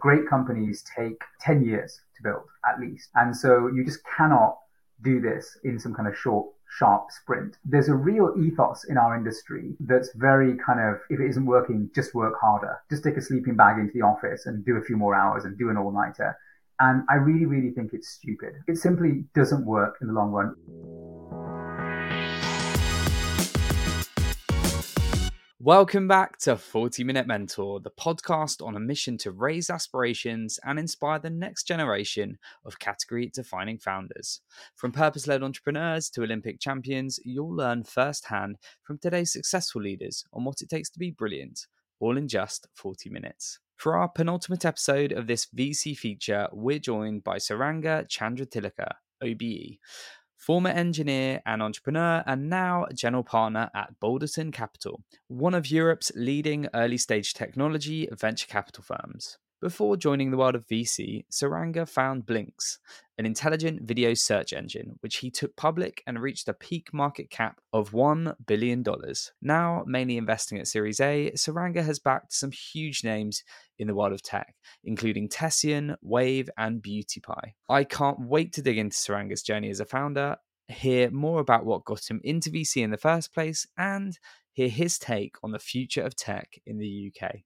Great companies take 10 years to build at least. And so you just cannot do this in some kind of short sharp sprint. There's a real ethos in our industry that's very kind of, if it isn't working, just work harder. Just take a sleeping bag into the office and do a few more hours and do an all nighter. And I really, really think it's stupid. It simply doesn't work in the long run. Welcome back to 40 Minute Mentor, the podcast on a mission to raise aspirations and inspire the next generation of category defining founders. From purpose led entrepreneurs to Olympic champions, you'll learn firsthand from today's successful leaders on what it takes to be brilliant, all in just 40 minutes. For our penultimate episode of this VC feature, we're joined by Suranga Chandratillake, OBE, former engineer and entrepreneur, and now general partner at Balderton Capital, one of Europe's leading early stage technology venture capital firms. Before joining the world of VC, Suranga found blinkx, an intelligent video search engine, which he took public and reached a peak market cap of $1 billion. Now, mainly investing at Series A, Suranga has backed some huge names in the world of tech, including Tessian, Wayve, and Beauty Pie. I can't wait to dig into Suranga's journey as a founder, hear more about what got him into VC in the first place, and hear his take on the future of tech in the UK.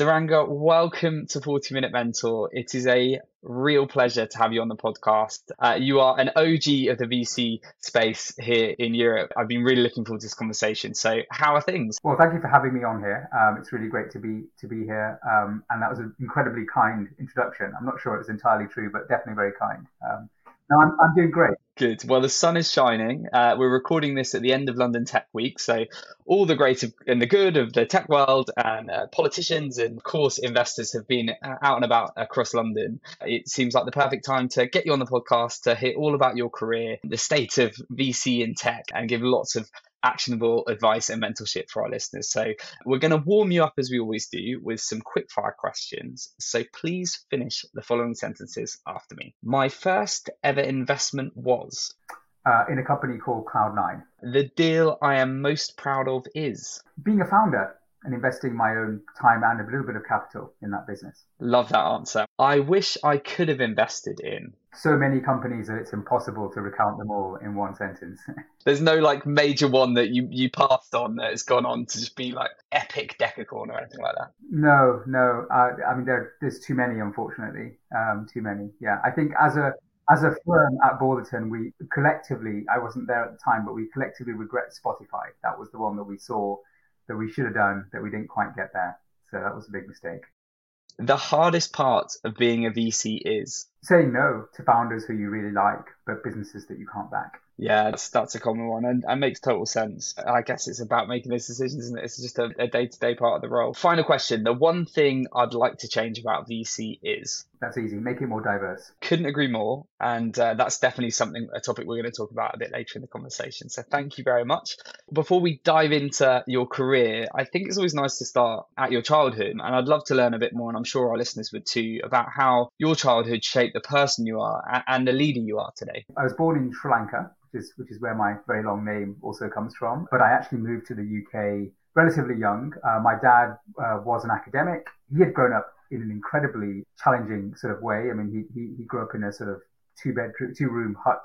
Suranga, welcome to 40 Minute Mentor. It is a real pleasure to have you on the podcast. Uh, you are an OG of the VC space here in Europe. I've been really looking forward to this conversation. So, how are things? Well, thank you for having me on here. Um, it's really great to be to be here, um, and that was an incredibly kind introduction. I'm not sure it was entirely true, but definitely very kind. Um, no, I'm, I'm doing great. Good. Well, the sun is shining. Uh, we're recording this at the end of London Tech Week. So, all the great and the good of the tech world and uh, politicians and, of course, investors have been uh, out and about across London. It seems like the perfect time to get you on the podcast to hear all about your career, the state of VC in tech, and give lots of actionable advice and mentorship for our listeners. So we're going to warm you up as we always do with some quick fire questions. So please finish the following sentences after me. My first ever investment was uh, in a company called Cloud9. The deal I am most proud of is being a founder and investing my own time and a little bit of capital in that business. Love that answer. I wish I could have invested in so many companies that it's impossible to recount them all in one sentence. There's no like major one that you you passed on that has gone on to just be like epic decacorn or anything like that. No, no. Uh, I mean, there, there's too many, unfortunately. Um, too many. Yeah, I think as a as a firm at Balderton, we collectively, I wasn't there at the time, but we collectively regret Spotify. That was the one that we saw that we should have done that we didn't quite get there. So that was a big mistake. The hardest part of being a VC is saying no to founders who you really like, but businesses that you can't back. Yeah, that's, that's a common one and, and makes total sense. I guess it's about making those decisions, and it? It's just a day to day part of the role. Final question The one thing I'd like to change about VC is that's easy. Make it more diverse. Couldn't agree more. And uh, that's definitely something, a topic we're going to talk about a bit later in the conversation. So thank you very much. Before we dive into your career, I think it's always nice to start at your childhood. And I'd love to learn a bit more, and I'm sure our listeners would too, about how your childhood shaped the person you are and the leader you are today. I was born in Sri Lanka, which is, which is where my very long name also comes from. But I actually moved to the UK relatively young. Uh, my dad uh, was an academic. He had grown up in an incredibly challenging sort of way. I mean, he, he, he grew up in a sort of two bedroom, two room hut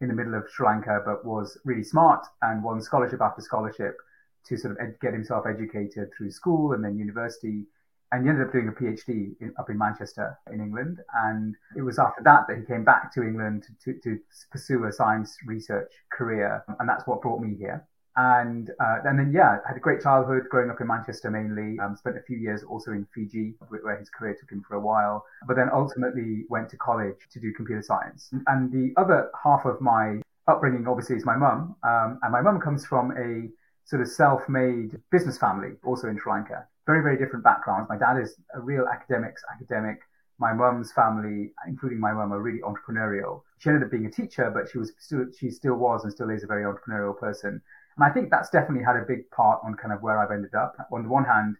in the middle of Sri Lanka, but was really smart and won scholarship after scholarship to sort of ed- get himself educated through school and then university. And he ended up doing a PhD in, up in Manchester in England. And it was after that that he came back to England to, to, to pursue a science research career. And that's what brought me here and uh, and then yeah, had a great childhood growing up in Manchester mainly. Um, spent a few years also in Fiji, where his career took him for a while. But then ultimately went to college to do computer science. And the other half of my upbringing, obviously, is my mum. Um, and my mum comes from a sort of self-made business family, also in Sri Lanka. Very very different backgrounds. My dad is a real academics academic. My mum's family, including my mum, are really entrepreneurial. She ended up being a teacher, but she was still she still was and still is a very entrepreneurial person. And I think that's definitely had a big part on kind of where I've ended up. On the one hand,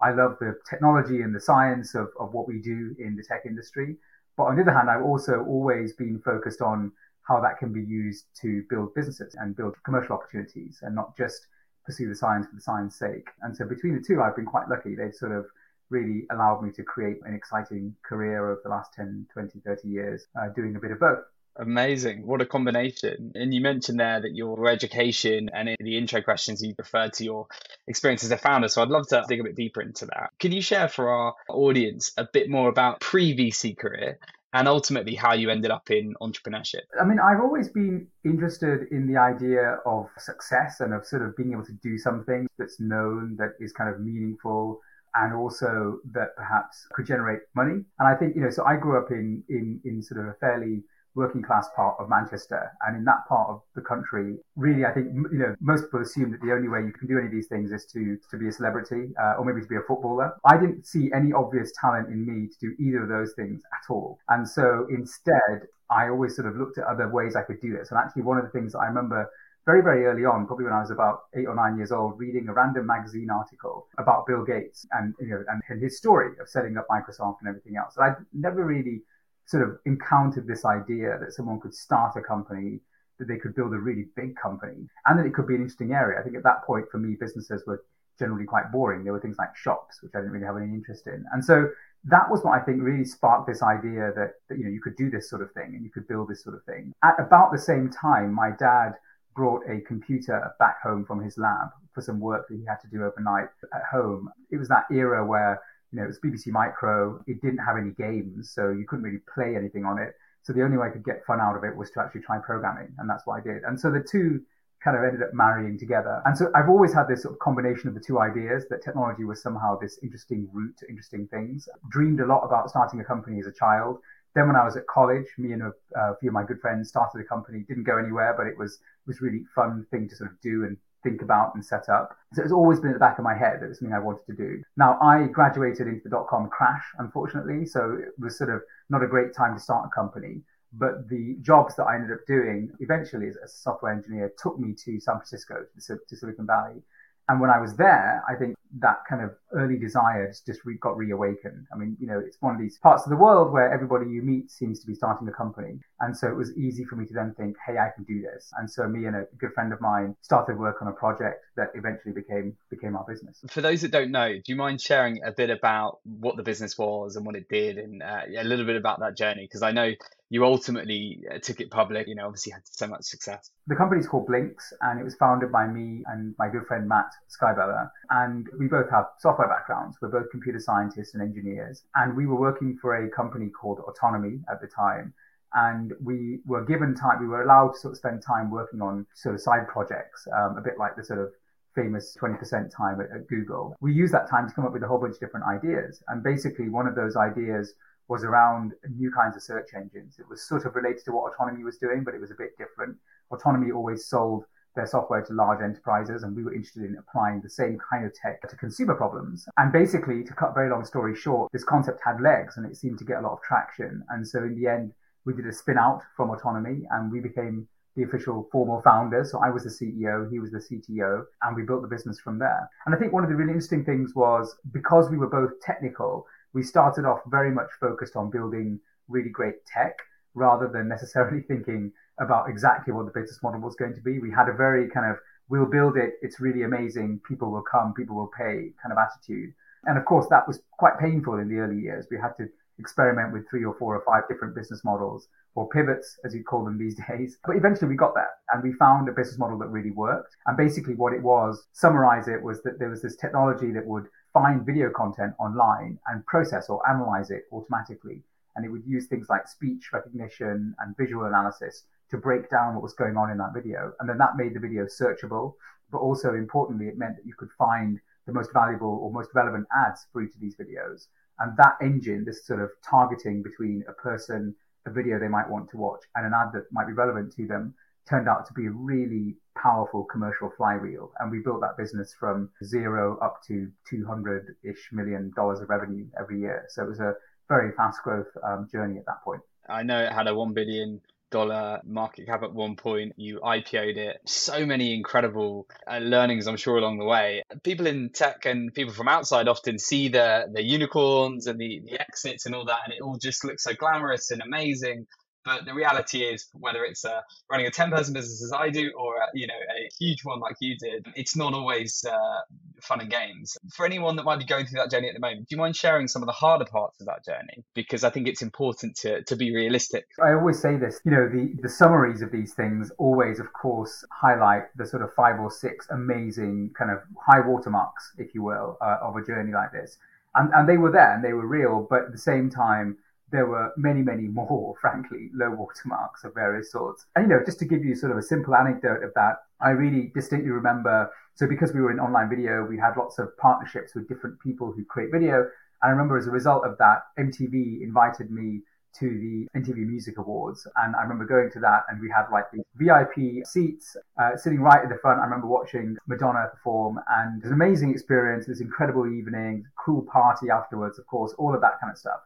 I love the technology and the science of, of what we do in the tech industry. But on the other hand, I've also always been focused on how that can be used to build businesses and build commercial opportunities and not just pursue the science for the science sake. And so between the two, I've been quite lucky. They've sort of really allowed me to create an exciting career over the last 10, 20, 30 years, uh, doing a bit of both. Amazing. What a combination. And you mentioned there that your education and in the intro questions, you referred to your experience as a founder. So I'd love to dig a bit deeper into that. Can you share for our audience a bit more about pre VC career and ultimately how you ended up in entrepreneurship? I mean, I've always been interested in the idea of success and of sort of being able to do something that's known, that is kind of meaningful, and also that perhaps could generate money. And I think, you know, so I grew up in, in, in sort of a fairly working class part of Manchester. And in that part of the country, really, I think, you know, most people assume that the only way you can do any of these things is to, to be a celebrity uh, or maybe to be a footballer. I didn't see any obvious talent in me to do either of those things at all. And so instead, I always sort of looked at other ways I could do this. And actually, one of the things I remember very, very early on, probably when I was about eight or nine years old, reading a random magazine article about Bill Gates and, you know, and his story of setting up Microsoft and everything else. And I'd never really sort of encountered this idea that someone could start a company, that they could build a really big company, and that it could be an interesting area. I think at that point, for me, businesses were generally quite boring. There were things like shops, which I didn't really have any interest in. And so that was what I think really sparked this idea that, that, you know, you could do this sort of thing and you could build this sort of thing. At about the same time, my dad brought a computer back home from his lab for some work that he had to do overnight at home. It was that era where you know, it was BBC Micro. It didn't have any games, so you couldn't really play anything on it. So the only way I could get fun out of it was to actually try programming, and that's what I did. And so the two kind of ended up marrying together. And so I've always had this sort of combination of the two ideas that technology was somehow this interesting route to interesting things. Dreamed a lot about starting a company as a child. Then when I was at college, me and a, a few of my good friends started a company. Didn't go anywhere, but it was was really fun thing to sort of do and think about and set up. So it's always been at the back of my head that it's something I wanted to do. Now I graduated into the dot com crash, unfortunately, so it was sort of not a great time to start a company. But the jobs that I ended up doing eventually as a software engineer took me to San Francisco, to Silicon Valley. And when I was there, I think that kind of early desires just re- got reawakened. I mean, you know, it's one of these parts of the world where everybody you meet seems to be starting a company. And so it was easy for me to then think, hey, I can do this. And so me and a good friend of mine started work on a project that eventually became became our business. For those that don't know, do you mind sharing a bit about what the business was and what it did and uh, a little bit about that journey? Because I know you ultimately uh, took it public, you know, obviously had so much success. The company's called blinkx and it was founded by me and my good friend Matt Scheybeler. And we both have software backgrounds. We're both computer scientists and engineers. And we were working for a company called Autonomy at the time. And we were given time, we were allowed to sort of spend time working on sort of side projects, um, a bit like the sort of famous 20% time at, at Google. We used that time to come up with a whole bunch of different ideas. And basically one of those ideas was around new kinds of search engines. It was sort of related to what Autonomy was doing, but it was a bit different. Autonomy always sold their software to large enterprises, and we were interested in applying the same kind of tech to consumer problems. And basically, to cut very long story short, this concept had legs and it seemed to get a lot of traction. And so in the end, we did a spin out from Autonomy and we became the official formal founder. So I was the CEO, he was the CTO, and we built the business from there. And I think one of the really interesting things was because we were both technical, we started off very much focused on building really great tech rather than necessarily thinking about exactly what the business model was going to be. We had a very kind of, we'll build it, it's really amazing, people will come, people will pay kind of attitude. And of course, that was quite painful in the early years. We had to experiment with three or four or five different business models or pivots, as you call them these days. But eventually we got there and we found a business model that really worked. And basically what it was, summarize it, was that there was this technology that would find video content online and process or analyze it automatically. And it would use things like speech recognition and visual analysis to break down what was going on in that video. And then that made the video searchable. But also importantly, it meant that you could find the most valuable or most relevant ads for each of these videos. And that engine, this sort of targeting between a person, a video they might want to watch, and an ad that might be relevant to them, turned out to be a really powerful commercial flywheel. And we built that business from zero up to 200 ish million dollars of revenue every year. So it was a very fast growth um, journey at that point. I know it had a 1 billion dollar market cap at one point. You IPO'd it. So many incredible uh, learnings, I'm sure, along the way. People in tech and people from outside often see the the unicorns and the, the exits and all that, and it all just looks so glamorous and amazing. But the reality is, whether it's uh, running a 10 person business as I do or, uh, you know, a huge one like you did, it's not always uh, fun and games. For anyone that might be going through that journey at the moment, do you mind sharing some of the harder parts of that journey? Because I think it's important to, to be realistic. I always say this, you know, the, the summaries of these things always, of course, highlight the sort of five or six amazing kind of high watermarks, if you will, uh, of a journey like this. And, and they were there and they were real, but at the same time, there were many, many more, frankly, low watermarks of various sorts. And, you know, just to give you sort of a simple anecdote of that, I really distinctly remember. So, because we were in online video, we had lots of partnerships with different people who create video. And I remember as a result of that, MTV invited me to the MTV Music Awards. And I remember going to that and we had like these VIP seats uh, sitting right at the front. I remember watching Madonna perform and it was an amazing experience, this incredible evening, cool party afterwards, of course, all of that kind of stuff.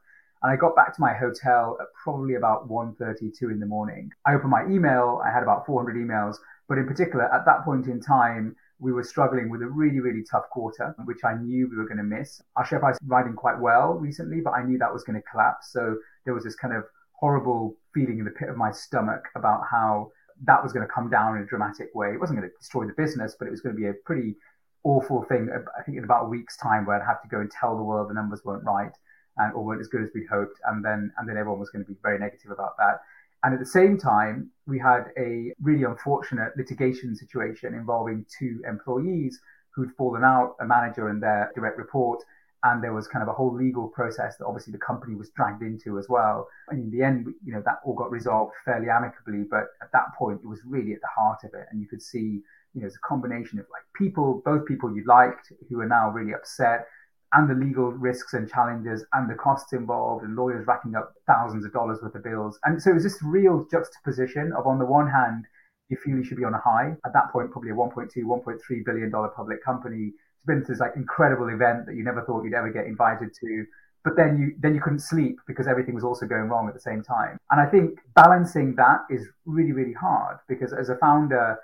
And I got back to my hotel at probably about 1.32 in the morning. I opened my email. I had about 400 emails. But in particular, at that point in time, we were struggling with a really, really tough quarter, which I knew we were going to miss. Our share price riding quite well recently, but I knew that was going to collapse. So there was this kind of horrible feeling in the pit of my stomach about how that was going to come down in a dramatic way. It wasn't going to destroy the business, but it was going to be a pretty awful thing. I think in about a week's time where I'd have to go and tell the world the numbers weren't right and or weren't as good as we'd hoped, and then and then everyone was going to be very negative about that. And at the same time, we had a really unfortunate litigation situation involving two employees who'd fallen out, a manager and their direct report. And there was kind of a whole legal process that obviously the company was dragged into as well. And in the end, you know, that all got resolved fairly amicably. But at that point, it was really at the heart of it. And you could see, you know, it's a combination of like people, both people you liked who are now really upset and the legal risks and challenges and the costs involved and lawyers racking up thousands of dollars worth of bills. And so it was this real juxtaposition of on the one hand, you feel you should be on a high. At that point, probably a 1.2, 1.3 billion dollar public company. It's been this like incredible event that you never thought you'd ever get invited to. But then you then you couldn't sleep because everything was also going wrong at the same time. And I think balancing that is really, really hard because as a founder,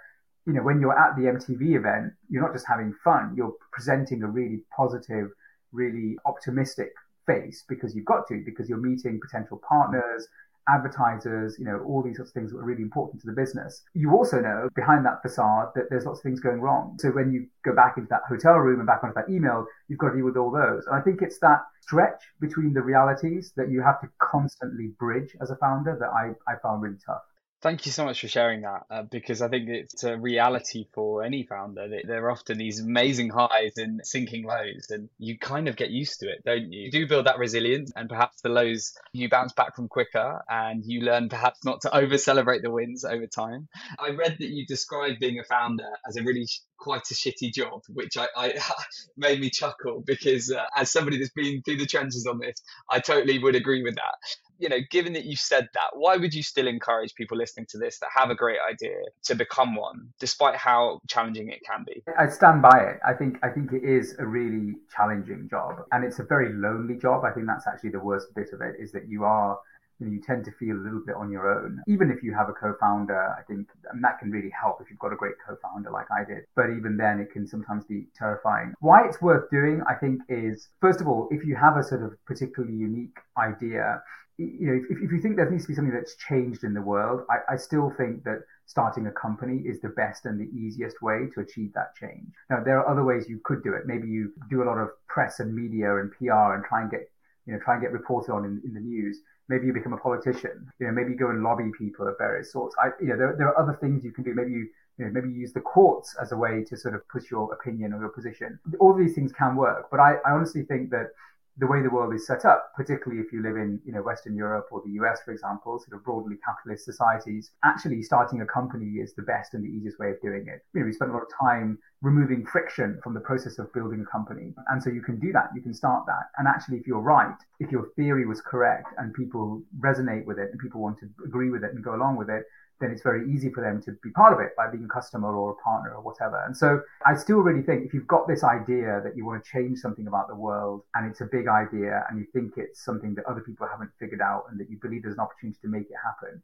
you know, when you're at the MTV event, you're not just having fun, you're presenting a really positive really optimistic face because you've got to, because you're meeting potential partners, advertisers, you know, all these sorts of things that are really important to the business. You also know behind that facade that there's lots of things going wrong. So when you go back into that hotel room and back onto that email, you've got to deal with all those. And I think it's that stretch between the realities that you have to constantly bridge as a founder that I, I found really tough. Thank you so much for sharing that uh, because I think it's a reality for any founder. That there are often these amazing highs and sinking lows, and you kind of get used to it, don't you? You do build that resilience, and perhaps the lows you bounce back from quicker, and you learn perhaps not to over celebrate the wins over time. I read that you described being a founder as a really quite a shitty job, which I, I made me chuckle because uh, as somebody that's been through the trenches on this, I totally would agree with that you know, given that you said that, why would you still encourage people listening to this that have a great idea to become one, despite how challenging it can be? I stand by it. I think I think it is a really challenging job, and it's a very lonely job. I think that's actually the worst bit of it is that you are you, tend to feel a little bit on your own. Even if you have a co-founder, I think that can really help if you've got a great co-founder like I did. But even then, it can sometimes be terrifying. Why it's worth doing, I think, is first of all, if you have a sort of particularly unique idea, you know, if, if you think there needs to be something that's changed in the world, I, I still think that starting a company is the best and the easiest way to achieve that change. Now, there are other ways you could do it. Maybe you do a lot of press and media and PR and try and get, you know, try and get reported on in, in the news. Maybe you become a politician. You know, maybe you go and lobby people of various sorts. I, you know, there, there are other things you can do. Maybe you, you know, maybe you use the courts as a way to sort of push your opinion or your position. All these things can work, but I, I honestly think that the way the world is set up, particularly if you live in you know Western Europe or the US, for example, sort of broadly capitalist societies, actually starting a company is the best and the easiest way of doing it. You know, we spend a lot of time removing friction from the process of building a company, and so you can do that. You can start that, and actually, if you're right, if your theory was correct and people resonate with it and people want to agree with it and go along with it, then it's very easy for them to be part of it by being a customer or a partner or whatever. And so I still really think if you've got this idea that you want to change something about the world and it's a big idea and you think it's something that other people haven't figured out and that you believe there's an opportunity to make it happen,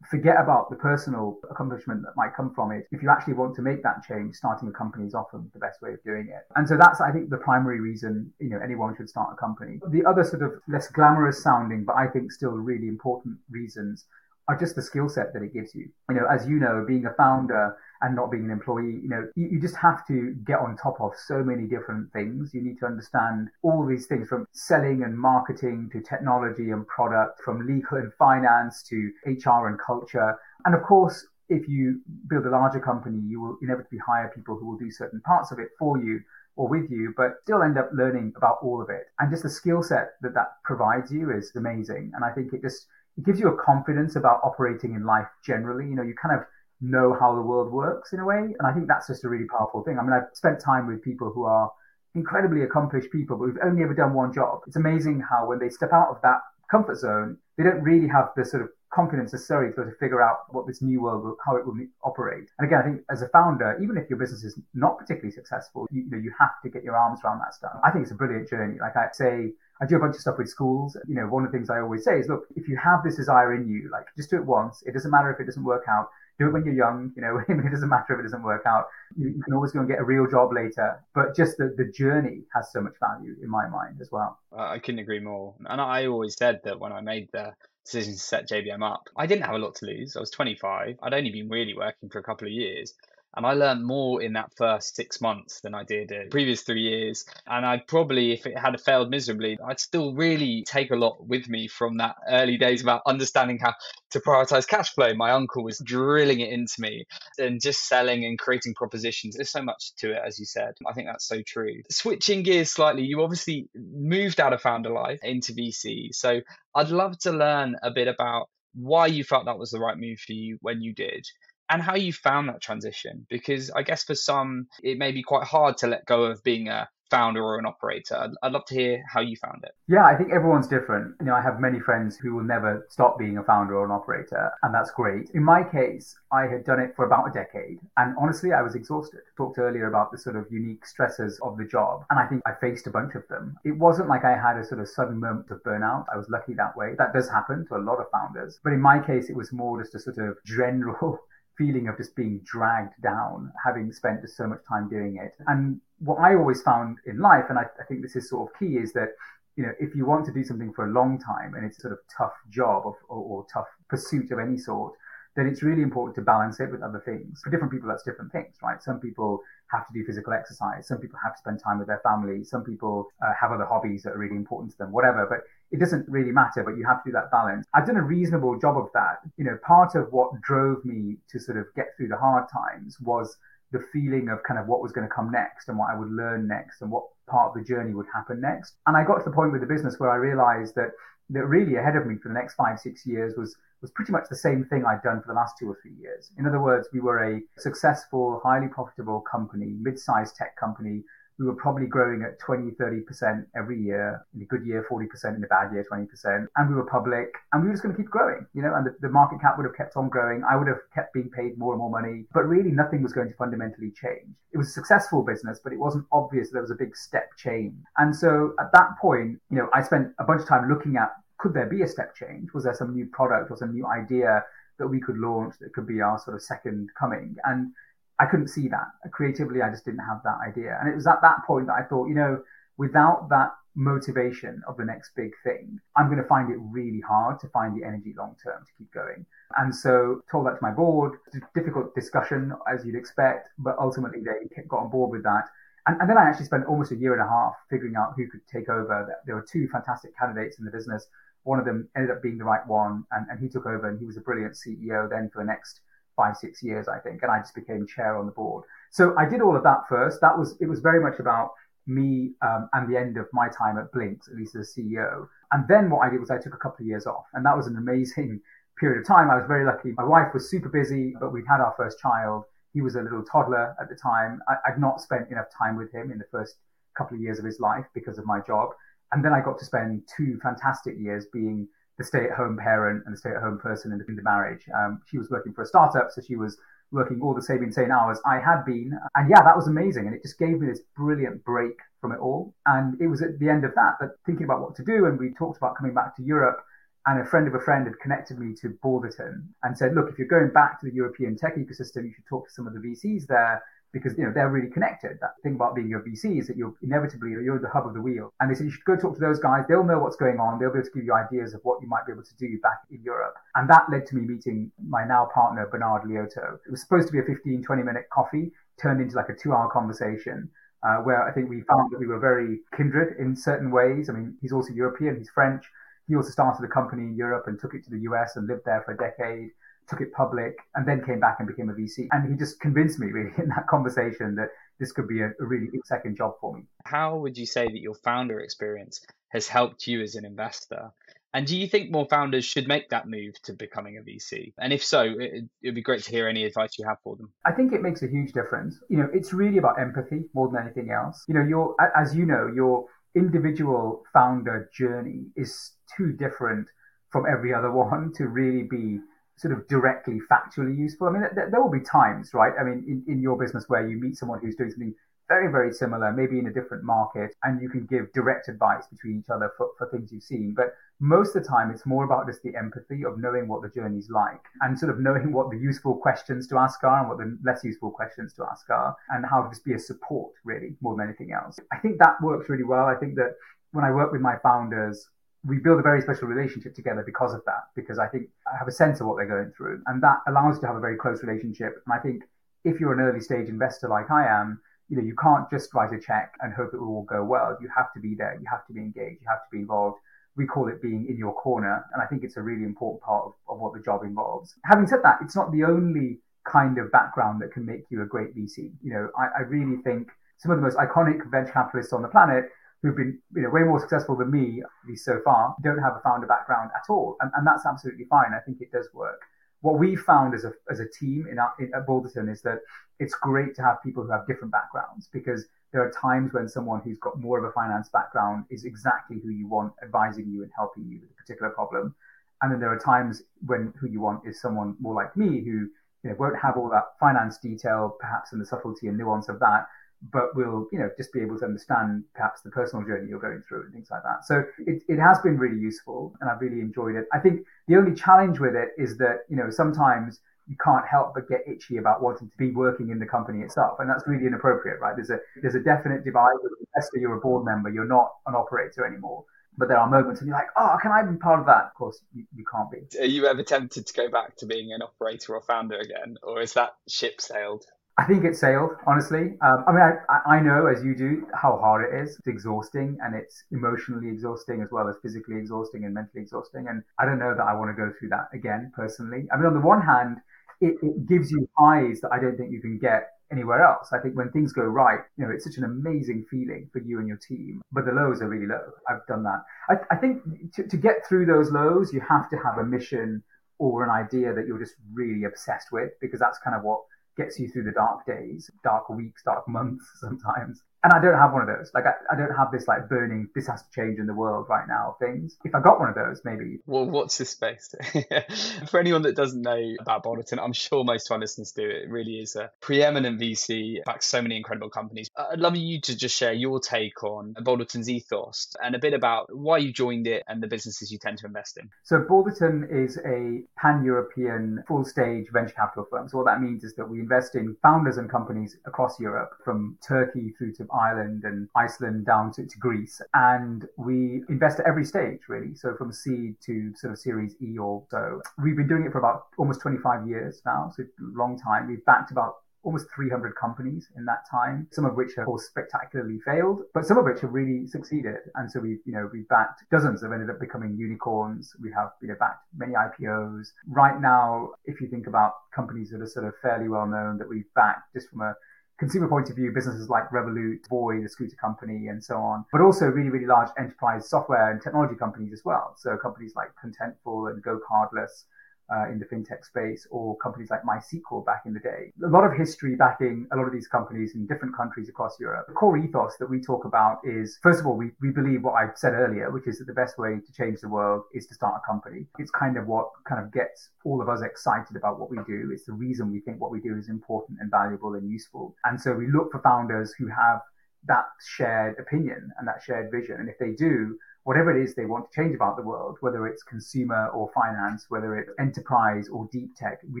forget about the personal accomplishment that might come from it. If you actually want to make that change, starting a company is often the best way of doing it. And so that's, I think, the primary reason, you know, anyone should start a company. The other sort of less glamorous sounding, but I think still really important reasons are just the skill set that it gives you. You know, as you know, being a founder and not being an employee, you know, you, you, just have to get on top of so many different things. You need to understand all these things from selling and marketing to technology and product, from legal and finance to HR and culture. And of course, if you build a larger company, you will inevitably hire people who will do certain parts of it for you or with you, but still end up learning about all of it. And just the skill set that that provides you is amazing. And I think it just, it gives you a confidence about operating in life generally. You know, you kind of know how the world works in a way. And I think that's just a really powerful thing. I mean, I've spent time with people who are incredibly accomplished people, but who've only ever done one job. It's amazing how when they step out of that comfort zone, they don't really have the sort of confidence necessary to, to figure out what this new world will, how it will operate. And again, I think as a founder, even if your business is not particularly successful, you, you know, you have to get your arms around that stuff. I think it's a brilliant journey. Like I'd say, I do a bunch of stuff with schools. You know, one of the things I always say is, look, if you have this desire in you, like just do it once. It doesn't matter if it doesn't work out do it when you're young. You know, it doesn't matter if it doesn't work out. You, you, can always go and get a real job later. But just the, the journey has so much value in my mind as well. I couldn't agree more. And I always said that when I made the decision to set JBM up, I didn't have a lot to lose. I was 25. I'd only been really working for a couple of years. And I learned more in that first six months than I did in previous three years. And I'd probably, if it had failed miserably, I'd still really take a lot with me from that early days about understanding how to prioritize cash flow. My uncle was drilling it into me and just selling and creating propositions. There's so much to it, as you said. I think that's so true. Switching gears slightly, you obviously moved out of founder life into VC. So I'd love to learn a bit about why you felt that was the right move for you when you did and how you found that transition because i guess for some it may be quite hard to let go of being a founder or an operator. I'd, love to hear how you found it. Yeah i think everyone's different. You know i have many friends who will never stop being a founder or an operator and that's great. In my case i had done it for about a decade and honestly i was exhausted. I talked earlier about the sort of unique stresses of the job and i think i faced a bunch of them. It wasn't like i had a sort of sudden moment of burnout. I was lucky that way. That does happen to a lot of founders. But in my case it was more just a sort of general feeling of just being dragged down, having spent just so much time doing it. And what I always found in life, and I, I think this is sort of key, is that you know, if you want to do something for a long time and it's a sort of tough job of, or, or, tough pursuit of any sort, then it's really important to balance it with other things. For different people, that's different things, right? Some people have to do physical exercise. Some people have to spend time with their family. Some people uh, have other hobbies that are really important to them, whatever. But it doesn't really matter, but you have to do that balance. I've done a reasonable job of that. You know, part of what drove me to sort of get through the hard times was the feeling of kind of what was going to come next and what I would learn next and what part of the journey would happen next. And I got to the point with the business where I realized that that really ahead of me for the next five, six years was was pretty much the same thing I'd done for the last two or three years. In other words, we were a successful, highly profitable company, mid-sized tech company we were probably growing at 20, 30% every year. In a good year, 40%. In a bad year, 20%. And we were public and we were just going to keep growing, you know, and the, the, market cap would have kept on growing. I would have kept being paid more and more money, but really nothing was going to fundamentally change. It was a successful business, but it wasn't obvious there was a big step change. And so at that point, you know, I spent a bunch of time looking at could there be a step change? Was there some new product or some new idea that we could launch that could be our sort of second coming? And I couldn't see that creatively. I just didn't have that idea. And it was at that point that I thought, you know, without that motivation of the next big thing, I'm going to find it really hard to find the energy long term to keep going. And so told that to my board. difficult discussion as you'd expect, but ultimately they got on board with that. And, and, then I actually spent almost a year and a half figuring out who could take over. There were two fantastic candidates in the business. One of them ended up being the right one, and, and he took over, and he was a brilliant CEO then for the next five, six years, I think, and I just became chair on the board. So I did all of that first. That was, it was very much about me um, and the end of my time at blinkx, at least as CEO. And then what I did was I took a couple of years off, and that was an amazing period of time. I was very lucky. My wife was super busy, but we'd had our first child. He was a little toddler at the time. I, I'd not spent enough time with him in the first couple of years of his life because of my job. And then I got to spend two fantastic years being the stay-at-home parent and the stay-at-home person in the, in the marriage. Um, she was working for a startup, so she was working all the same insane hours I had been. And yeah, that was amazing. And it just gave me this brilliant break from it all. And it was at the end of that that thinking about what to do, and we talked about coming back to Europe. And a friend of a friend had connected me to Balderton and said, look, if you're going back to the European tech ecosystem, you should talk to some of the VCs there because you know they're really connected. That thing about being a VC is that you're inevitably you're the hub of the wheel. And they said you should go talk to those guys. They'll know what's going on. They'll be able to give you ideas of what you might be able to do back in Europe. And that led to me meeting my now partner Bernard Liautaud. It was supposed to be a 15, 20 minute coffee, turned into like a two hour conversation. Uh, where I think we found that we were very kindred in certain ways. I mean, he's also European, he's French. He also started a company in Europe and took it to the US and lived there for a decade took it public, and then came back and became a VC. And he just convinced me really in that conversation that this could be a, a really second job for me. How would you say that your founder experience has helped you as an investor? And do you think more founders should make that move to becoming a VC? And if so, it, would be great to hear any advice you have for them. I think it makes a huge difference. You know, it's really about empathy more than anything else. You know, your as you know, your individual founder journey is too different from every other one to really be sort of directly factually useful. I mean, there, there will be times, right? I mean, in, in your business where you meet someone who's doing something very, very similar, maybe in a different market, and you can give direct advice between each other for, for things you've seen. But most of the time, it's more about just the empathy of knowing what the journey's like and sort of knowing what the useful questions to ask are and what the less useful questions to ask are and how to just be a support, really, more than anything else. I think that works really well. I think that when I work with my founders, we build a very special relationship together because of that, because I think I have a sense of what they're going through. And that allows you to have a very close relationship. And I think if you're an early stage investor like I am, you know, you can't just write a check and hope it will all go well. You have to be there. You have to be engaged. You have to be involved. We call it being in your corner. And I think it's a really important part of, of what the job involves. Having said that, it's not the only kind of background that can make you a great VC. You know, I, I really think some of the most iconic venture capitalists on the planet who've been you know way more successful than me, at least so far, don't have a founder background at all, and, and that's absolutely fine. I think it does work. What we found as a as a team in, our, in at Balderton is that it's great to have people who have different backgrounds because there are times when someone who's got more of a finance background is exactly who you want advising you and helping you with a particular problem, and then there are times when who you want is someone more like me who you know, won't have all that finance detail, perhaps in the subtlety and nuance of that, but will you know just be able to understand perhaps the personal journey you're going through and things like that so it, it has been really useful and i've really enjoyed it i think the only challenge with it is that you know sometimes you can't help but get itchy about wanting to be working in the company itself and that's really inappropriate right there's a there's a definite divide with investor you're a board member you're not an operator anymore but there are moments when you're like, oh, can I be part of that? Of course, you, you, can't be. Are you ever tempted to go back to being an operator or founder again, or is that ship sailed? I think it sailed, honestly. Um, I mean, I, I know, as you do, how hard it is. It's exhausting and it's emotionally exhausting as well as physically exhausting and mentally exhausting. And I don't know that I want to go through that again, personally. I mean, on the one hand, it, it gives you highs that I don't think you can get anywhere else. I think when things go right, you know, it's such an amazing feeling for you and your team, but the lows are really low. I've done that. I, I think to, to get through those lows, you have to have a mission or an idea that you're just really obsessed with because that's kind of what gets you through the dark days, dark weeks, dark months sometimes. And I don't have one of those. Like, I, I don't have this, like, burning, this has to change in the world right now things. If I got one of those, maybe. Well, what's this space? For anyone that doesn't know about Balderton, I'm sure most of our listeners do. It really is a preeminent VC, backs so many incredible companies. Uh, I'd love you to just share your take on Balderton's ethos and a bit about why you joined it and the businesses you tend to invest in. So, Balderton is a pan European full stage venture capital firm. So, what that means is that we invest in founders and companies across Europe, from Turkey through to Ireland and Iceland down to, to Greece. And we invest at every stage, really. So from seed to sort of series E or so. We've been doing it for about almost 25 years now. So long time. We've backed about almost 300 companies in that time, some of which have of spectacularly failed, but some of which have really succeeded. And so we've, you know, we've backed dozens that have ended up becoming unicorns. We have, you know, backed many IPOs. Right now, if you think about companies that are sort of fairly well known that we've backed just from a consumer point of view, businesses like Revolut, Voi, the scooter company, and so on, but also really, really large enterprise software and technology companies as well. So companies like Contentful and Go Cardless, uh, in the fintech space or companies like MySQL back in the day. A lot of history backing a lot of these companies in different countries across Europe. The core ethos that we talk about is, first of all, we, we believe what I said earlier, which is that the best way to change the world is to start a company. It's kind of what kind of gets all of us excited about what we do. It's the reason we think what we do is important and valuable and useful. And so we look for founders who have that shared opinion and that shared vision. And if they do, whatever it is they want to change about the world, whether it's consumer or finance, whether it's enterprise or deep tech, we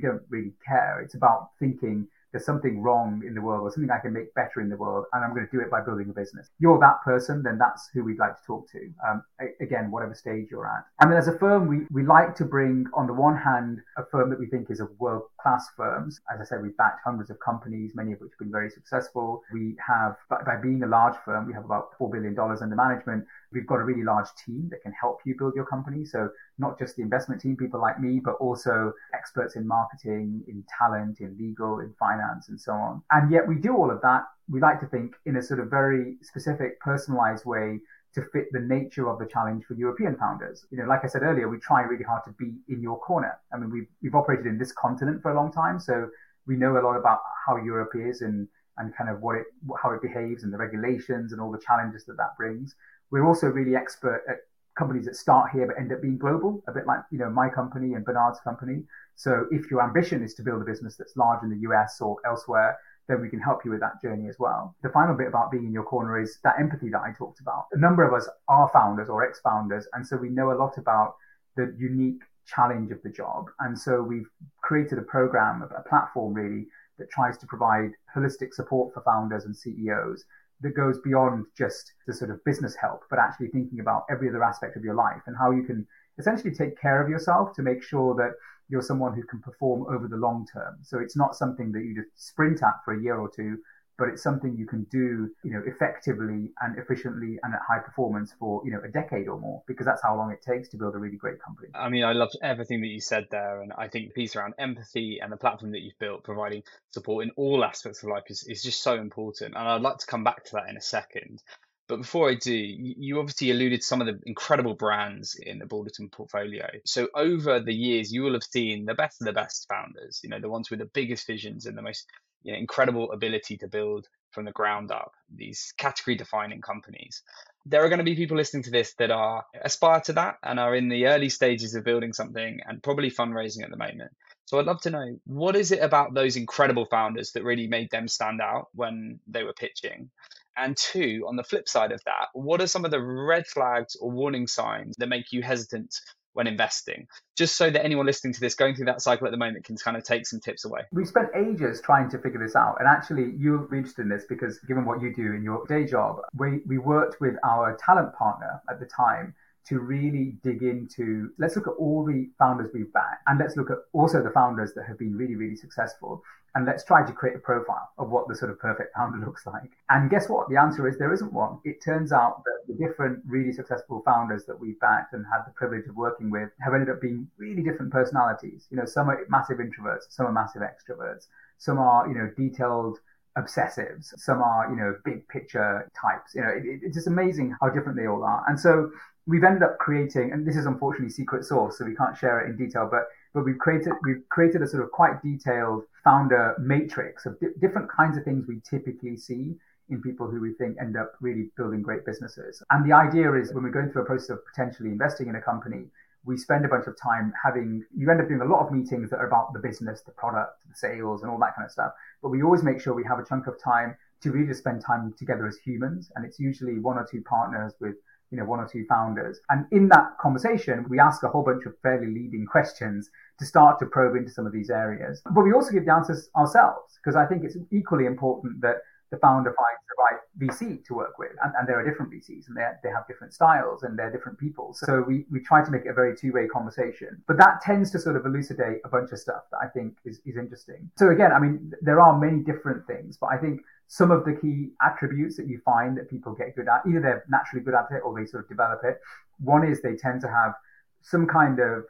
don't really care. It's about thinking there's something wrong in the world or something I can make better in the world, and I'm going to do it by building a business. You're that person, then that's who we'd like to talk to. Um, again, whatever stage you're at. And then as a firm, we, we like to bring, on the one hand, a firm that we think is a world class firms. As I said, we've backed hundreds of companies, many of which have been very successful. We have, by, being a large firm, we have about $4 billion under management. We've got a really large team that can help you build your company. So not just the investment team, people like me, but also experts in marketing, in talent, in legal, in finance, and so on. And yet we do all of that. We like to think in a sort of very specific, personalized way to fit the nature of the challenge for European founders. You know, like I said earlier, we try really hard to be in your corner. I mean, we've, we've operated in this continent for a long time, so we know a lot about how Europe is and, and kind of what it, how it behaves and the regulations and all the challenges that that brings. We're also really expert at companies that start here but end up being global, a bit like, you know, my company and Bernard's company. So if your ambition is to build a business that's large in the US or elsewhere, then we can help you with that journey as well. The final bit about being in your corner is that empathy that I talked about. A number of us are founders or ex-founders, and so we know a lot about the unique challenge of the job. And so we've created a program, a platform really, that tries to provide holistic support for founders and CEOs that goes beyond just the sort of business help, but actually thinking about every other aspect of your life and how you can essentially take care of yourself to make sure that you're someone who can perform over the long term. So it's not something that you just sprint at for a year or two, but it's something you can do, you know, effectively and efficiently and at high performance for, you know, a decade or more, because that's how long it takes to build a really great company. I mean, I loved everything that you said there. And I think the piece around empathy and the platform that you've built, providing support in all aspects of life is, is just so important. And I'd like to come back to that in a second. But before I do, you obviously alluded to some of the incredible brands in the Balderton portfolio. So over the years, you will have seen the best of the best founders, you know, the ones with the biggest visions and the most you know, incredible ability to build from the ground up these category defining companies. There are going to be people listening to this that are aspire to that and are in the early stages of building something and probably fundraising at the moment. So I'd love to know what is it about those incredible founders that really made them stand out when they were pitching? And two, on the flip side of that, what are some of the red flags or warning signs that make you hesitant when investing? Just so that anyone listening to this going through that cycle at the moment can kind of take some tips away. We spent ages trying to figure this out. And actually, you'll be interested in this because given what you do in your day job, we, we worked with our talent partner at the time to really dig into let's look at all the founders we've backed and let's look at also the founders that have been really really successful and let's try to create a profile of what the sort of perfect founder looks like. And guess what? The answer is there isn't one. It turns out that the different really successful founders that we've backed and had the privilege of working with have ended up being really different personalities. You know, some are massive introverts, some are massive extroverts, some are, you know, detailed obsessives, some are, you know, big picture types. You know, it, it's just amazing how different they all are. And so we've ended up creating, and this is unfortunately secret source, so we can't share it in detail, but but we've created we've created a sort of quite detailed founder matrix of di- different kinds of things we typically see in people who we think end up really building great businesses. And the idea is when we're going through a process of potentially investing in a company, we spend a bunch of time having you end up doing a lot of meetings that are about the business, the product, the sales, and all that kind of stuff. But we always make sure we have a chunk of time to really just spend time together as humans. And it's usually one or two partners with you know, one or two founders. And in that conversation, we ask a whole bunch of fairly leading questions to start to probe into some of these areas. But we also give the answers ourselves because I think it's equally important that the founder finds the right VC to work with. And, and there are different VCs and they have different styles and they're different people. So we, we try to make it a very two way conversation. But that tends to sort of elucidate a bunch of stuff that I think is, is interesting. So again, I mean, there are many different things, but I think some of the key attributes that you find that people get good at, either they're naturally good at it or they sort of develop it. One is they tend to have some kind of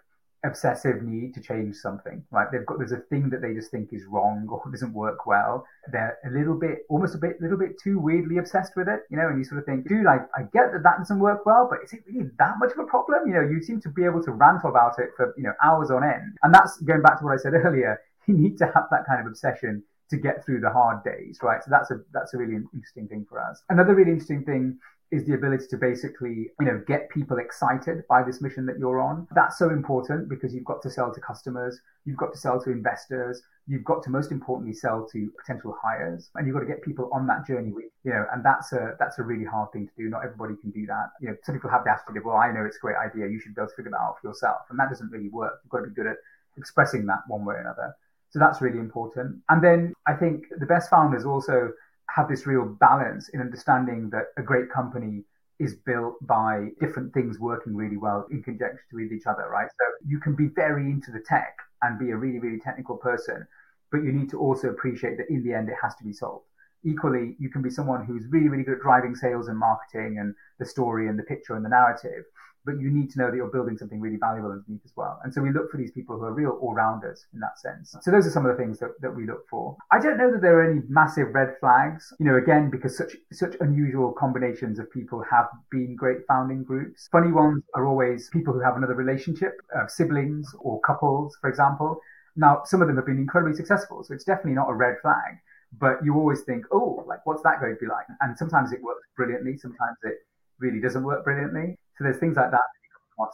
obsessive need to change something, right? They've got, there's a thing that they just think is wrong or doesn't work well. They're a little bit, almost a bit, little bit too weirdly obsessed with it, you know, and you sort of think, dude, I, I get that that doesn't work well, but is it really that much of a problem? You know, you seem to be able to rant about it for, you know, hours on end. And that's going back to what I said earlier. You need to have that kind of obsession to get through the hard days, right? So that's a that's a really interesting thing for us. Another really interesting thing is the ability to basically, you know, get people excited by this mission that you're on. That's so important because you've got to sell to customers, you've got to sell to investors, you've got to most importantly sell to potential hires, and you've got to get people on that journey with, you know, and that's a that's a really hard thing to do. Not everybody can do that. You know, some people have the attitude of, well, I know it's a great idea, you should be able to figure that out for yourself, and that doesn't really work. You've got to be good at expressing that one way or another. So that's really important. And then I think the best founders also have this real balance in understanding that a great company is built by different things working really well in conjunction with each other, right? So you can be very into the tech and be a really, really technical person, but you need to also appreciate that in the end it has to be solved. Equally, you can be someone who's really, really good at driving sales and marketing and the story and the picture and the narrative, but you need to know that you're building something really valuable underneath as well. And so we look for these people who are real all rounders in that sense. So those are some of the things that, that we look for. I don't know that there are any massive red flags, you know, again, because such, such unusual combinations of people have been great founding groups. Funny ones are always people who have another relationship, uh, siblings or couples, for example. Now, some of them have been incredibly successful, so it's definitely not a red flag. But you always think, oh, like, what's that going to be like? And sometimes it works brilliantly, sometimes it really doesn't work brilliantly. So there's things like that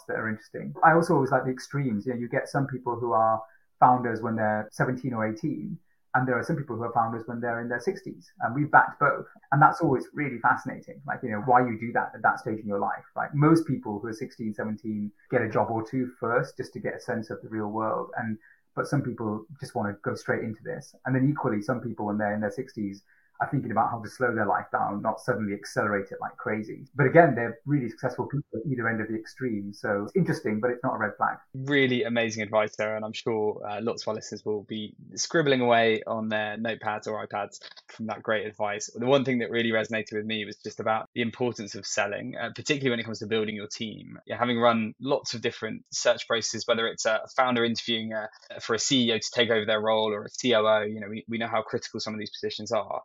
that are interesting. I also always like the extremes. You know, you get some people who are founders when they're 17 or 18, and there are some people who are founders when they're in their 60s. And we've backed both. And that's always really fascinating. Like, you know, why you do that at that stage in your life. Like most people who are 16, 17 get a job or two first just to get a sense of the real world. And but some people just want to go straight into this. And then equally, some people when they're in their 60s are thinking about how to slow their life down, not suddenly accelerate it like crazy. But again, they're really successful people at either end of the extreme. So it's interesting, but it's not a red flag. Really amazing advice there. And I'm sure uh, lots of our listeners will be scribbling away on their notepads or iPads from that great advice. The one thing that really resonated with me was just about the importance of selling, uh, particularly when it comes to building your team. Yeah, having run lots of different search processes, whether it's a founder interviewing uh, for a CEO to take over their role or a COO, you know, we, we know how critical some of these positions are.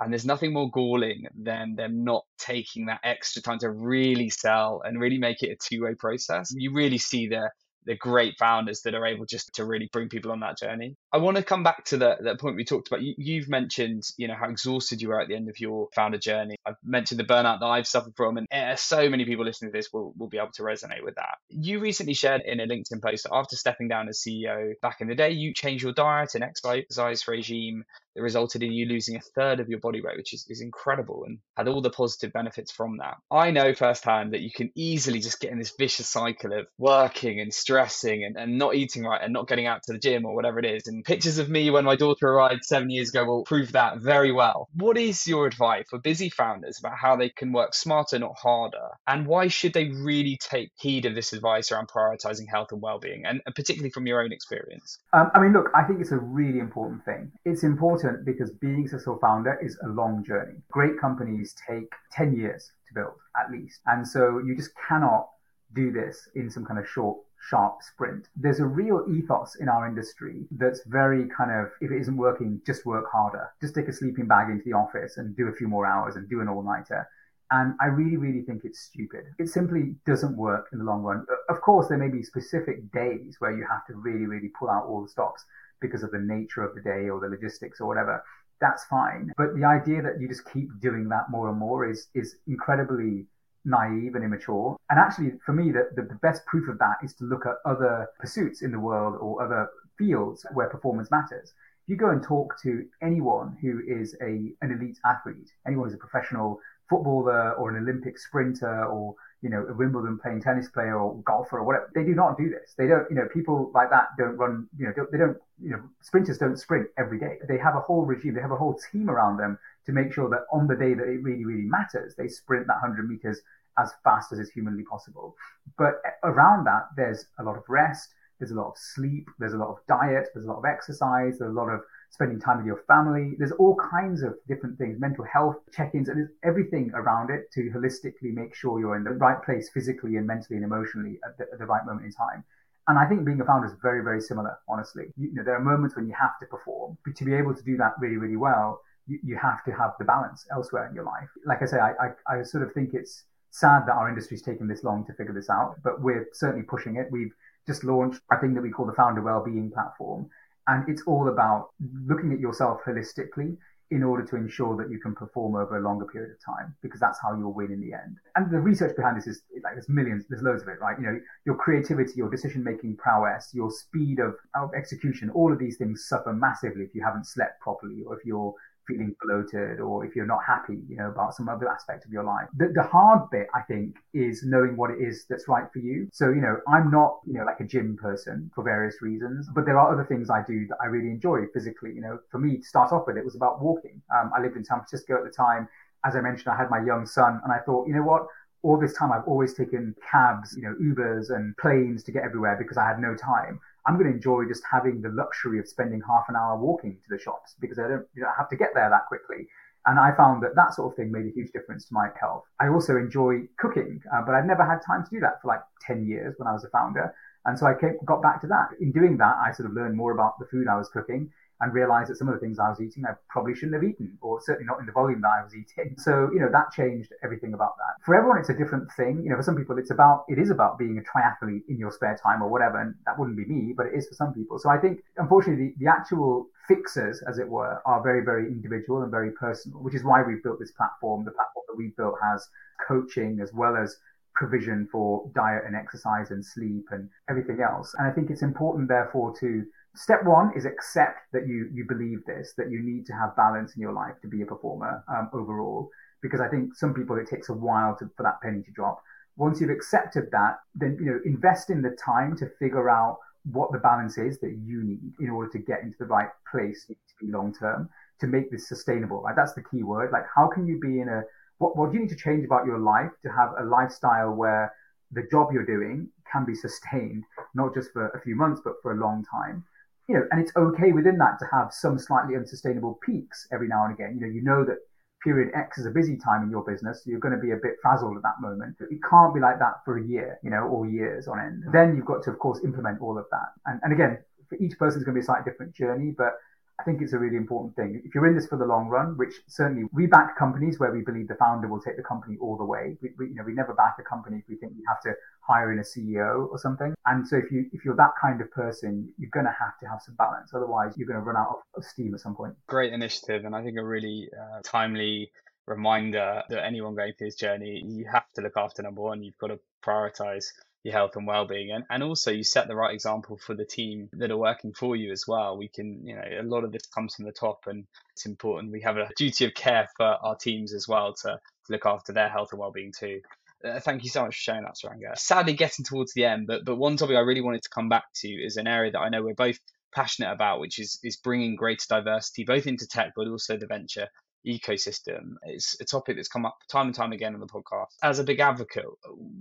And there's nothing more galling than them not taking that extra time to really sell and really make it a two way process. You really see the the great founders that are able just to really bring people on that journey. I want to come back to the, the point we talked about. You, have mentioned, you know, how exhausted you were at the end of your founder journey. I've mentioned the burnout that I've suffered from, and uh, so many people listening to this will, will be able to resonate with that. You recently shared in a LinkedIn post that after stepping down as CEO back in the day, you changed your diet and exercise regime that resulted in you losing a third of your body weight, which is, is incredible and had all the positive benefits from that. I know firsthand that you can easily just get in this vicious cycle of working and stressing and, and not eating right and not getting out to the gym or whatever it is. And pictures of me when my daughter arrived seven years ago will prove that very well. What is your advice for busy founders about how they can work smarter, not harder? And why should they really take heed of this advice around prioritizing health and well-being, and, and particularly from your own experience? Um, I mean, look, I think it's a really important thing. It's important because being a successful founder is a long journey. Great companies take 10 years to build at least. And so you just cannot do this in some kind of short sharp sprint. There's a real ethos in our industry that's very kind of, if it isn't working, just work harder. Just take a sleeping bag into the office and do a few more hours and do an all nighter. And I really, really think it's stupid. It simply doesn't work in the long run. Of course, there may be specific days where you have to really, really pull out all the stops because of the nature of the day or the logistics or whatever, that's fine. But the idea that you just keep doing that more and more is is incredibly naive and immature. And actually, for me, the, the, the best proof of that is to look at other pursuits in the world or other fields where performance matters. If you go and talk to anyone who is a an elite athlete, anyone who's a professional footballer or an Olympic sprinter or you know, a Wimbledon playing tennis player or golfer or whatever. They do not do this. They don't, you know, people like that don't run, you know, don't, they don't, you know, sprinters don't sprint every day. They have a whole regime. They have a whole team around them to make sure that on the day that it really, really matters, they sprint that 100 meters as fast as is humanly possible. But around that, there's a lot of rest. There's a lot of sleep. There's a lot of diet. There's a lot of exercise. There's a lot of spending time with your family. There's all kinds of different things, mental health check-ins, and there's everything around it to holistically make sure you're in the right place physically and mentally and emotionally at the, at the right moment in time. And I think being a founder is very, very similar, honestly. You, you, know, there are moments when you have to perform, but to be able to do that really, really well, you, you have to have the balance elsewhere in your life. Like I say, I, I, I sort of think it's sad that our industry's taken this long to figure this out, but we're certainly pushing it. We've just launched a thing that we call the founder wellbeing platform, and it's all about looking at yourself holistically in order to ensure that you can perform over a longer period of time, because that's how you'll win in the end. And the research behind this is like there's millions, there's loads of it, right? You know, your creativity, your decision making prowess, your speed of, of execution, all of these things suffer massively if you haven't slept properly or if you're feeling bloated or if you're not happy, you know, about some other aspect of your life. The, the hard bit, I think, is knowing what it is that's right for you. So, you know, I'm not, you know, like a gym person for various reasons, but there are other things I do that I really enjoy physically. You know, for me to start off with, it was about walking. Um, I lived in San Francisco at the time. As I mentioned, I had my young son and I thought, you know what? All this time I've always taken cabs, you know, Ubers and planes to get everywhere because I had no time. I'm going to enjoy just having the luxury of spending half an hour walking to the shops because I don't, you know, have to get there that quickly. And I found that that sort of thing made a huge difference to my health. I also enjoy cooking, uh, but I'd never had time to do that for like 10 years when I was a founder. And so I came, got back to that. In doing that, I sort of learned more about the food I was cooking and realized that some of the things I was eating I probably shouldn't have eaten, or certainly not in the volume that I was eating. So, you know, that changed everything about that. For everyone, it's a different thing. You know, for some people, it's about, it is about being a triathlete in your spare time or whatever. And that wouldn't be me, but it is for some people. So I think, unfortunately, the, the actual fixes, as it were, are very, very individual and very personal, which is why we've built this platform. The platform that we've built has coaching as well as provision for diet and exercise and sleep and everything else. And I think it's important, therefore, to step one is accept that you you believe this that you need to have balance in your life to be a performer um, overall because i think some people it takes a while to, for that penny to drop. Once you've accepted that then you know invest in the time to figure out what the balance is that you need in order to get into the right place to be long term to make this sustainable right? That's the key word. Like how can you be in a what, what do you need to change about your life to have a lifestyle where the job you're doing can be sustained not just for a few months but for a long time you know, and it's okay within that to have some slightly unsustainable peaks every now and again. You know, you know that period X is a busy time in your business, so you're going to be a bit frazzled at that moment. It can't be like that for a year, you know, or years on end. Then you've got to, of course, implement all of that. And, and again, for each person, it's going to be a slightly different journey, but I think it's a really important thing. If you're in this for the long run, which certainly we back companies where we believe the founder will take the company all the way. We, we, you know, we never back a company if we think we have to hire in a CEO or something. And so if you if you're that kind of person, you're going to have to have some balance. Otherwise, you're going to run out of steam at some point. Great initiative, and I think a really uh, timely reminder that anyone going through this journey, you have to look after number one. You've got to prioritize your health and well-being. And, and also you set the right example for the team that are working for you as well. We can you know a lot of this comes from the top and it's important. We have a duty of care for our teams as well to, to look after their health and well-being too. Uh, thank you so much for sharing that Suranga. sadly getting towards the end but but one topic i really wanted to come back to is an area that i know we're both passionate about which is is bringing greater diversity both into tech but also the venture ecosystem. It's a topic that's come up time and time again on the podcast. As a big advocate,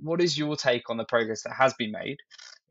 what is your take on the progress that has been made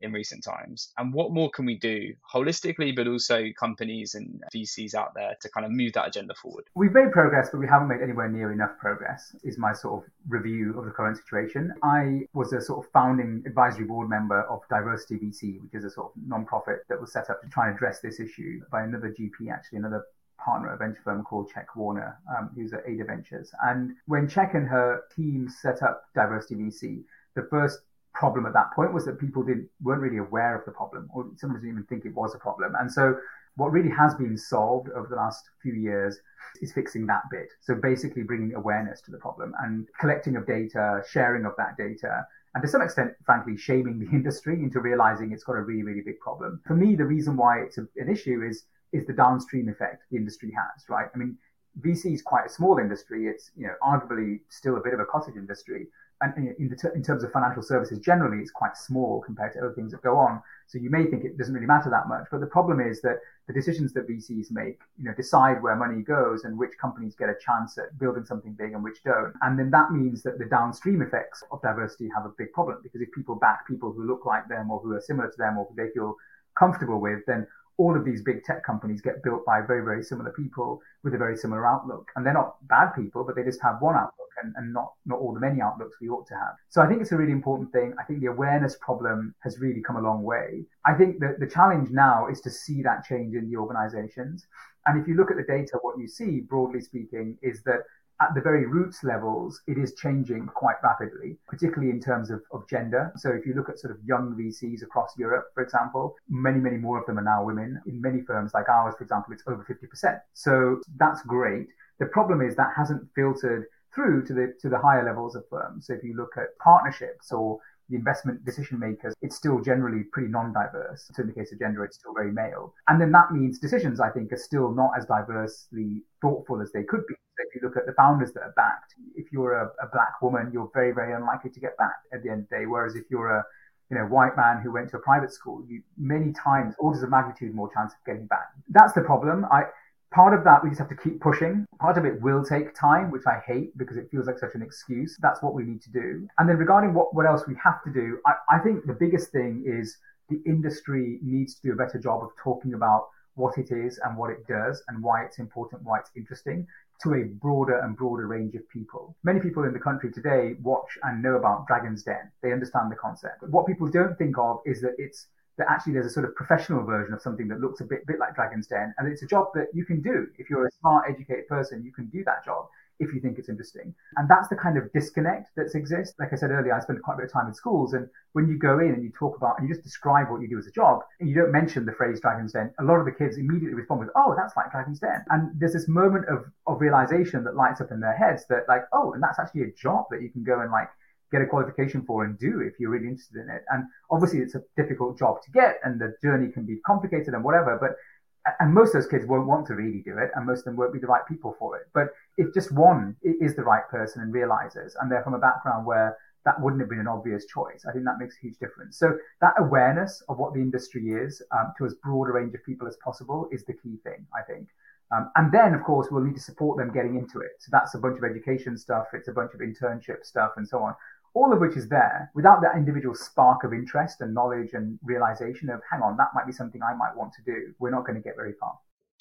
in recent times? And what more can we do holistically, but also companies and VCs out there to kind of move that agenda forward? We've made progress, but we haven't made anywhere near enough progress, is my sort of review of the current situation. I was a sort of founding advisory board member of Diversity VC, which is a sort of non-profit that was set up to try and address this issue by another GP, actually, another partner at a venture firm called Check Warner, um, who's at Ada Ventures. And when Check and her team set up Diversity VC, the first problem at that point was that people didn't weren't really aware of the problem, or some didn't even think it was a problem. And so, what really has been solved over the last few years is fixing that bit. So basically, bringing awareness to the problem and collecting of data, sharing of that data, and to some extent, frankly, shaming the industry into realizing it's got a really, really big problem. For me, the reason why it's a, an issue is is the downstream effect the industry has, right? I mean, VC is quite a small industry. It's you know arguably still a bit of a cottage industry, and in, t- in, terms of financial services generally, it's quite small compared to other things that go on. So you may think it doesn't really matter that much, but the problem is that the decisions that VCs make, you know, decide where money goes and which companies get a chance at building something big and which don't. And then that means that the downstream effects of diversity have a big problem because if people back people who look like them or who are similar to them or who they feel comfortable with, then all of these big tech companies get built by very, very similar people with a very similar outlook. And they're not bad people, but they just have one outlook and, and not, not all the many outlooks we ought to have. So I think it's a really important thing. I think the awareness problem has really come a long way. I think that the challenge now is to see that change in the organizations. And if you look at the data, what you see, broadly speaking, is that at the very roots levels, it is changing quite rapidly, particularly in terms of, of gender. So if you look at sort of young VCs across Europe, for example, many, many more of them are now women. In many firms like ours, for example, it's over 50%. So that's great. The problem is that hasn't filtered through to the to the higher levels of firms. So if you look at partnerships or the investment decision makers, it's still generally pretty non-diverse. So in the case of gender, it's still very male. And then that means decisions, I think, are still not as diversely thoughtful as they could be. So if you look at the founders that are backed, if you're a, a black woman, you're very, very unlikely to get backed at the end of the day. Whereas if you're a you know, white man who went to a private school, you many times orders of magnitude more chance of getting backed. That's the problem. I part of that we just have to keep pushing. Part of it will take time, which I hate because it feels like such an excuse. That's what we need to do. And then regarding what, what else we have to do, I, I think the biggest thing is the industry needs to do a better job of talking about what it is and what it does and why it's important, why it's interesting to a broader and broader range of people. Many people in the country today watch and know about Dragon's Den. They understand the concept. But what people don't think of is that it's that actually there's a sort of professional version of something that looks a bit, bit like Dragon's Den. And it's a job that you can do. If you're a smart, educated person, you can do that job if you think it's interesting. And that's the kind of disconnect that exists. Like I said earlier, I spend quite a bit of time in schools. And when you go in and you talk about, and you just describe what you do as a job, and you don't mention the phrase Dragon's Den, a lot of the kids immediately respond with, oh, that's like Dragon's Den. And there's this moment of, of realization that lights up in their heads that like, oh, and that's actually a job that you can go and like get a qualification for and do if you're really interested in it. And obviously it's a difficult job to get and the journey can be complicated and whatever, but and most of those kids won't want to really do it and most of them won't be the right people for it. But if just one is the right person and realizes and they're from a background where that wouldn't have been an obvious choice. I think that makes a huge difference. So that awareness of what the industry is um, to as broad a range of people as possible is the key thing, I think. Um, and then, of course, we'll need to support them getting into it. So that's a bunch of education stuff. It's a bunch of internship stuff and so on all of which is there without that individual spark of interest and knowledge and realization of, hang on, that might be something I might want to do. We're not going to get very far.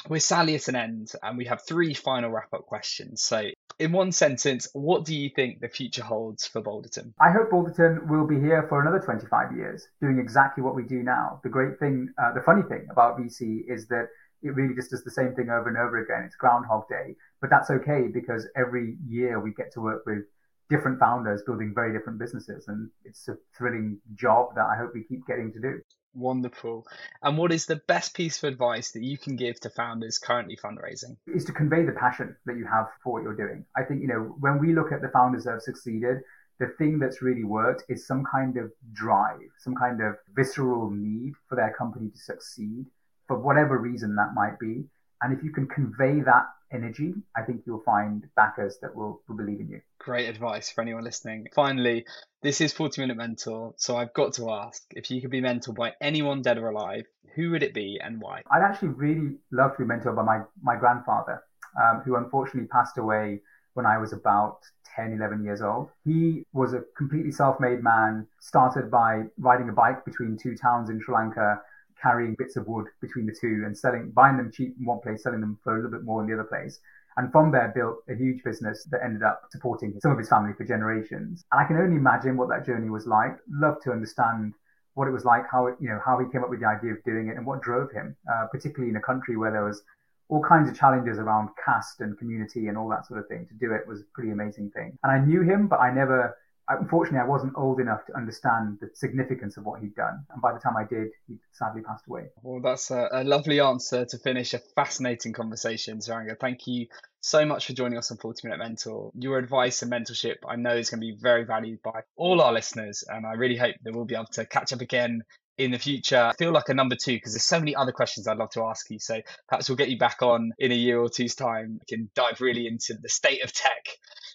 We're sadly at an end, and we have three final wrap up questions. So, in one sentence, what do you think the future holds for Balderton? I hope Balderton will be here for another 25 years, doing exactly what we do now. The great thing, uh, the funny thing about VC is that it really just does the same thing over and over again. It's Groundhog Day, but that's okay because every year we get to work with different founders building very different businesses. And it's a thrilling job that I hope we keep getting to do. Wonderful. And what is the best piece of advice that you can give to founders currently fundraising? Is to convey the passion that you have for what you're doing. I think, you know, when we look at the founders that have succeeded, the thing that's really worked is some kind of drive, some kind of visceral need for their company to succeed for whatever reason that might be. And if you can convey that energy, I think you'll find backers that will, will believe in you. Great advice for anyone listening. Finally, this is 40 Minute Mentor, so I've got to ask if you could be mentored by anyone dead or alive, who would it be and why? I'd actually really love to be mentored by my, my grandfather, um, who unfortunately passed away when I was about 10, 11 years old. He was a completely self made man, started by riding a bike between two towns in Sri Lanka carrying bits of wood between the two and selling, buying them cheap in one place, selling them for a little bit more in the other place. And from there built a huge business that ended up supporting some of his family for generations. And I can only imagine what that journey was like. Love to understand what it was like, how it, you know, how he came up with the idea of doing it and what drove him, uh, particularly in a country where there was all kinds of challenges around caste and community and all that sort of thing. To do it was a pretty amazing thing. And I knew him, but I never unfortunately, I wasn't old enough to understand the significance of what he'd done. And by the time I did, he sadly passed away. Well, that's a, a lovely answer to finish a fascinating conversation, Suranga. Thank you so much for joining us on 40 Minute Mentor. Your advice and mentorship, I know, is going to be very valued by all our listeners. And I really hope that we'll be able to catch up again in the future. I feel like a number two because there's so many other questions I'd love to ask you. So perhaps we'll get you back on in a year or two's time. We can dive really into the state of tech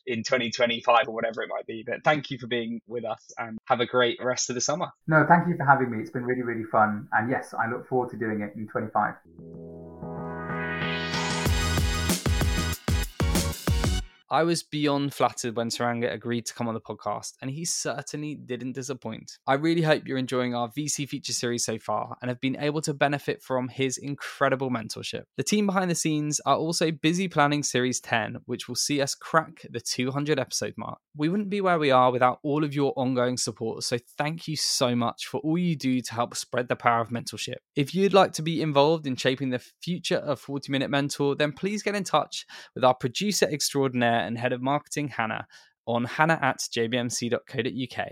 in 2025 or whatever it might be. But thank you for being with us and have a great rest of the summer. No, thank you for having me. It's been really, really fun. And yes, I look forward to doing it in 25. I was beyond flattered when Suranga agreed to come on the podcast, and he certainly didn't disappoint. I really hope you're enjoying our VC feature series so far and have been able to benefit from his incredible mentorship. The team behind the scenes are also busy planning Series 10, which will see us crack the 200 episode mark. We wouldn't be where we are without all of your ongoing support, so thank you so much for all you do to help spread the power of mentorship. If you'd like to be involved in shaping the future of 40 Minute Mentor, then please get in touch with our producer extraordinaire and head of marketing, Hannah, on hannah at jbmc.co.uk.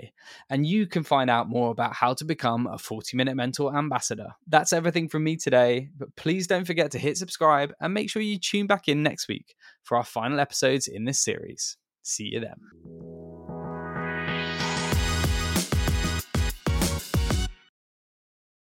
And you can find out more about how to become a 40 Minute Mentor ambassador. That's everything from me today, but please don't forget to hit subscribe and make sure you tune back in next week for our final episodes in this series. See you then.